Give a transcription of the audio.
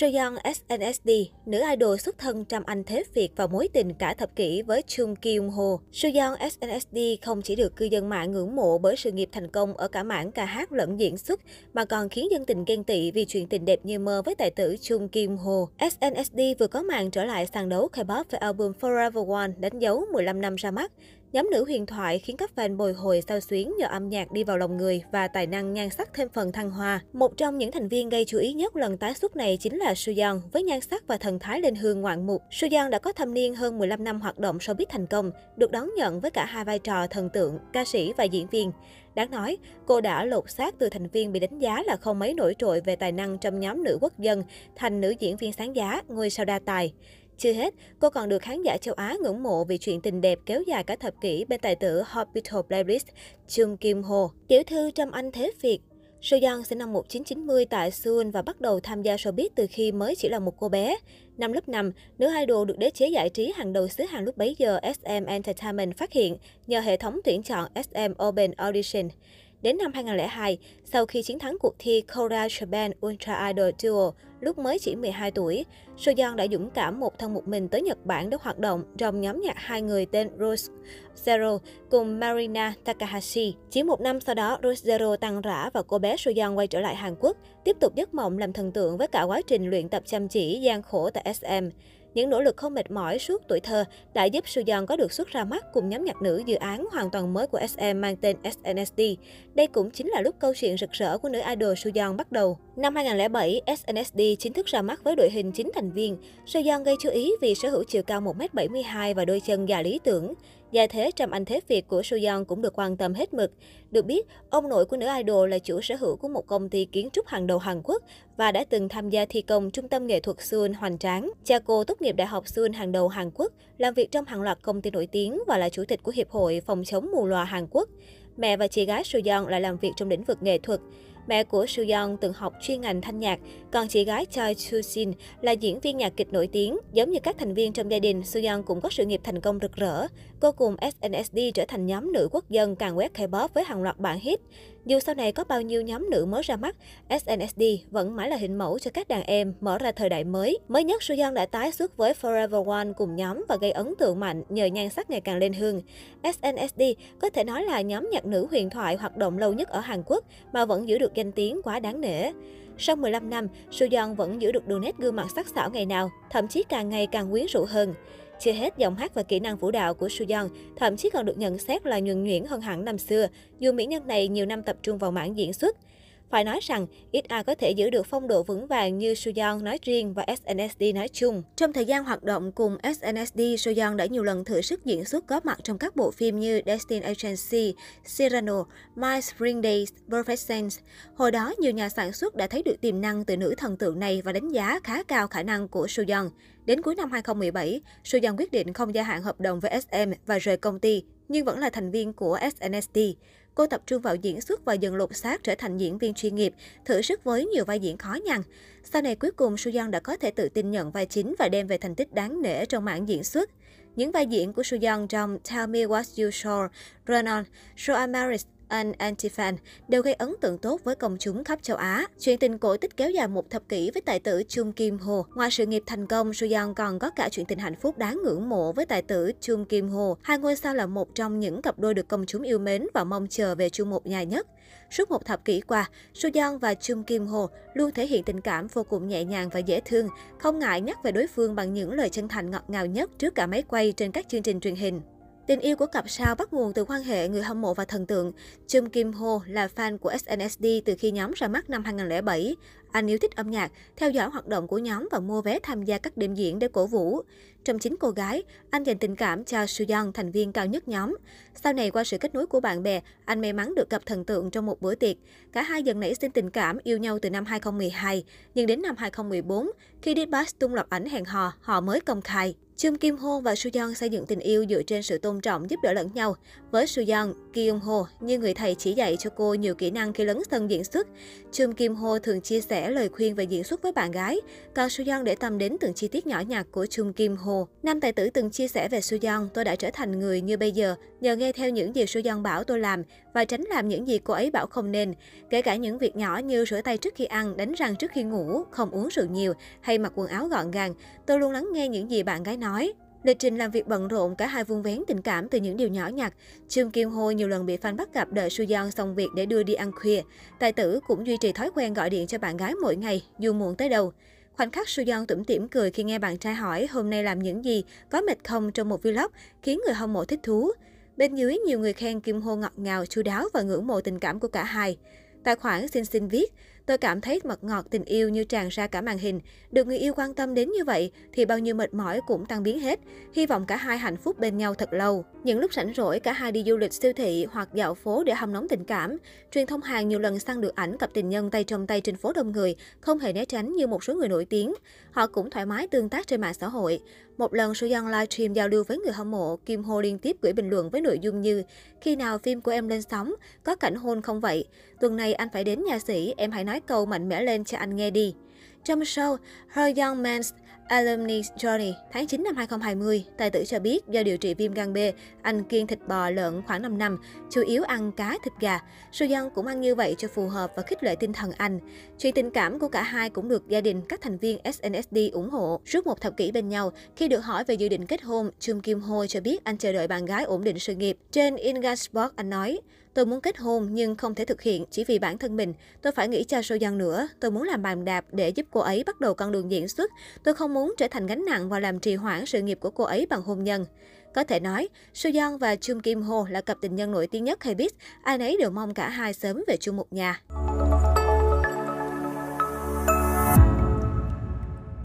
Soyeon SNSD, nữ idol xuất thân trăm anh thế Việt và mối tình cả thập kỷ với Chung Kyung Ho. Soyeon SNSD không chỉ được cư dân mạng ngưỡng mộ bởi sự nghiệp thành công ở cả mảng ca hát lẫn diễn xuất, mà còn khiến dân tình ghen tị vì chuyện tình đẹp như mơ với tài tử Chung Kyung Ho. SNSD vừa có màn trở lại sàn đấu K-pop với album Forever One đánh dấu 15 năm ra mắt. Nhóm nữ huyền thoại khiến các fan bồi hồi sao xuyến nhờ âm nhạc đi vào lòng người và tài năng nhan sắc thêm phần thăng hoa. Một trong những thành viên gây chú ý nhất lần tái xuất này chính là Suyeon với nhan sắc và thần thái lên hương ngoạn mục. Suyeon đã có thâm niên hơn 15 năm hoạt động showbiz thành công, được đón nhận với cả hai vai trò thần tượng, ca sĩ và diễn viên. Đáng nói, cô đã lột xác từ thành viên bị đánh giá là không mấy nổi trội về tài năng trong nhóm nữ quốc dân thành nữ diễn viên sáng giá, ngôi sao đa tài. Chưa hết, cô còn được khán giả châu Á ngưỡng mộ vì chuyện tình đẹp kéo dài cả thập kỷ bên tài tử Hospital Playlist Chung Kim Ho. Tiểu thư Trâm Anh Thế Việt Soyeon sinh năm 1990 tại Seoul và bắt đầu tham gia showbiz từ khi mới chỉ là một cô bé. Năm lớp 5, nữ idol được đế chế giải trí hàng đầu xứ Hàn lúc bấy giờ SM Entertainment phát hiện nhờ hệ thống tuyển chọn SM Open Audition. Đến năm 2002, sau khi chiến thắng cuộc thi Korea Japan Ultra Idol Duo lúc mới chỉ 12 tuổi, Soyeon đã dũng cảm một thân một mình tới Nhật Bản để hoạt động trong nhóm nhạc hai người tên Rose Zero cùng Marina Takahashi. Chỉ một năm sau đó, Rose Zero tăng rã và cô bé Soyeon quay trở lại Hàn Quốc, tiếp tục giấc mộng làm thần tượng với cả quá trình luyện tập chăm chỉ, gian khổ tại SM. Những nỗ lực không mệt mỏi suốt tuổi thơ đã giúp Suyeon có được xuất ra mắt cùng nhóm nhạc nữ dự án hoàn toàn mới của SM mang tên SNSD. Đây cũng chính là lúc câu chuyện rực rỡ của nữ idol Suyeon bắt đầu. Năm 2007, SNSD chính thức ra mắt với đội hình 9 thành viên. Suyeon gây chú ý vì sở hữu chiều cao 1m72 và đôi chân dài lý tưởng. Gia thế trầm anh thế Việt của Suyeon cũng được quan tâm hết mực. Được biết, ông nội của nữ idol là chủ sở hữu của một công ty kiến trúc hàng đầu Hàn Quốc và đã từng tham gia thi công Trung tâm nghệ thuật Seoul hoành tráng. Cha cô tốt nghiệp Đại học Seoul hàng đầu Hàn Quốc, làm việc trong hàng loạt công ty nổi tiếng và là chủ tịch của Hiệp hội Phòng chống mù loà Hàn Quốc. Mẹ và chị gái Suyeon lại làm việc trong lĩnh vực nghệ thuật. Mẹ của Suyeon từng học chuyên ngành thanh nhạc, còn chị gái Choi Soo-shin là diễn viên nhạc kịch nổi tiếng. Giống như các thành viên trong gia đình, Suyeon cũng có sự nghiệp thành công rực rỡ. Cô cùng SNSD trở thành nhóm nữ quốc dân càng quét K-pop với hàng loạt bản hit. Dù sau này có bao nhiêu nhóm nữ mới ra mắt, SNSD vẫn mãi là hình mẫu cho các đàn em mở ra thời đại mới. Mới nhất, Suyeon đã tái xuất với Forever One cùng nhóm và gây ấn tượng mạnh nhờ nhan sắc ngày càng lên hương. SNSD có thể nói là nhóm nhạc nữ huyền thoại hoạt động lâu nhất ở Hàn Quốc mà vẫn giữ được danh tiếng quá đáng nể. Sau 15 năm, Suyeon vẫn giữ được đường nét gương mặt sắc sảo ngày nào, thậm chí càng ngày càng quyến rũ hơn. Chưa hết, giọng hát và kỹ năng vũ đạo của Suyeon thậm chí còn được nhận xét là nhuần nhuyễn hơn hẳn năm xưa, dù mỹ nhân này nhiều năm tập trung vào mảng diễn xuất. Phải nói rằng, ít ai có thể giữ được phong độ vững vàng như Soyeon nói riêng và SNSD nói chung. Trong thời gian hoạt động cùng SNSD, Soyeon đã nhiều lần thử sức diễn xuất góp mặt trong các bộ phim như Destin Agency, Cyrano, My Spring Days, Perfect Sense. Hồi đó, nhiều nhà sản xuất đã thấy được tiềm năng từ nữ thần tượng này và đánh giá khá cao khả năng của Soyeon. Đến cuối năm 2017, Soyeon quyết định không gia hạn hợp đồng với SM và rời công ty, nhưng vẫn là thành viên của SNSD. Cô tập trung vào diễn xuất và dần lột xác trở thành diễn viên chuyên nghiệp, thử sức với nhiều vai diễn khó nhằn. Sau này cuối cùng Suyeon đã có thể tự tin nhận vai chính và đem về thành tích đáng nể trong mảng diễn xuất. Những vai diễn của Suyeon trong Tell Me What You Saw, Run On, Show Amaris An Antifan đều gây ấn tượng tốt với công chúng khắp châu Á. Chuyện tình cổ tích kéo dài một thập kỷ với tài tử Chung Kim Ho. Ngoài sự nghiệp thành công, Suyeon còn có cả chuyện tình hạnh phúc đáng ngưỡng mộ với tài tử Chung Kim Ho. Hai ngôi sao là một trong những cặp đôi được công chúng yêu mến và mong chờ về chung một nhà nhất. Suốt một thập kỷ qua, Suyeon và Chung Kim Ho luôn thể hiện tình cảm vô cùng nhẹ nhàng và dễ thương, không ngại nhắc về đối phương bằng những lời chân thành ngọt ngào nhất trước cả máy quay trên các chương trình truyền hình. Tình yêu của cặp sao bắt nguồn từ quan hệ người hâm mộ và thần tượng. Chum Kim Ho là fan của SNSD từ khi nhóm ra mắt năm 2007. Anh yêu thích âm nhạc, theo dõi hoạt động của nhóm và mua vé tham gia các đêm diễn để cổ vũ. Trong chín cô gái, anh dành tình cảm cho Suyeon, thành viên cao nhất nhóm. Sau này qua sự kết nối của bạn bè, anh may mắn được gặp thần tượng trong một bữa tiệc. Cả hai dần nảy sinh tình cảm yêu nhau từ năm 2012, nhưng đến năm 2014, khi Dipas tung loạt ảnh hẹn hò, họ mới công khai. Chung Kim Ho và Soo Yeon xây dựng tình yêu dựa trên sự tôn trọng giúp đỡ lẫn nhau. Với Soo Yeon, Kyung Ho như người thầy chỉ dạy cho cô nhiều kỹ năng khi lấn sân diễn xuất. Chung Kim Ho thường chia sẻ lời khuyên về diễn xuất với bạn gái, còn Soo Yeon để tâm đến từng chi tiết nhỏ nhặt của Chung Kim Ho. Nam tài tử từng chia sẻ về Soo Yeon, tôi đã trở thành người như bây giờ nhờ nghe theo những gì Soo Yeon bảo tôi làm và tránh làm những gì cô ấy bảo không nên. Kể cả những việc nhỏ như rửa tay trước khi ăn, đánh răng trước khi ngủ, không uống rượu nhiều hay mặc quần áo gọn gàng, tôi luôn lắng nghe những gì bạn gái nói. Lịch trình làm việc bận rộn, cả hai vuông vén tình cảm từ những điều nhỏ nhặt. Trương Kim Hô nhiều lần bị fan bắt gặp đợi Suyeon xong việc để đưa đi ăn khuya. Tài tử cũng duy trì thói quen gọi điện cho bạn gái mỗi ngày, dù muộn tới đâu. Khoảnh khắc Suyeon tủm tỉm cười khi nghe bạn trai hỏi hôm nay làm những gì, có mệt không trong một vlog, khiến người hâm mộ thích thú. Bên dưới, nhiều người khen Kim Hô ngọt ngào, chu đáo và ngưỡng mộ tình cảm của cả hai. Tài khoản xin xin viết, tôi cảm thấy mật ngọt tình yêu như tràn ra cả màn hình. Được người yêu quan tâm đến như vậy thì bao nhiêu mệt mỏi cũng tan biến hết. Hy vọng cả hai hạnh phúc bên nhau thật lâu. Những lúc rảnh rỗi, cả hai đi du lịch siêu thị hoặc dạo phố để hâm nóng tình cảm. Truyền thông hàng nhiều lần săn được ảnh cặp tình nhân tay trong tay trên phố đông người, không hề né tránh như một số người nổi tiếng. Họ cũng thoải mái tương tác trên mạng xã hội. Một lần Soo Young livestream giao lưu với người hâm mộ, Kim Ho liên tiếp gửi bình luận với nội dung như Khi nào phim của em lên sóng, có cảnh hôn không vậy? Tuần này anh phải đến nhà sĩ, em hãy nói câu mạnh mẽ lên cho anh nghe đi. Trong show Her Young Man's Alumni Journey tháng 9 năm 2020, tài tử cho biết do điều trị viêm gan B, anh kiêng thịt bò lợn khoảng 5 năm, chủ yếu ăn cá, thịt gà. Soo cũng ăn như vậy cho phù hợp và khích lệ tinh thần anh. Chuyện tình cảm của cả hai cũng được gia đình các thành viên SNSD ủng hộ. Suốt một thập kỷ bên nhau, khi được hỏi về dự định kết hôn, Chung Kim Ho cho biết anh chờ đợi bạn gái ổn định sự nghiệp. Trên Inga Sport, anh nói, Tôi muốn kết hôn nhưng không thể thực hiện chỉ vì bản thân mình. Tôi phải nghĩ cho Soyeon nữa. Tôi muốn làm bàn đạp để giúp cô ấy bắt đầu con đường diễn xuất. Tôi không muốn trở thành gánh nặng và làm trì hoãn sự nghiệp của cô ấy bằng hôn nhân. Có thể nói, Soyeon và Chung Kim Ho là cặp tình nhân nổi tiếng nhất hay biết. Ai nấy đều mong cả hai sớm về chung một nhà.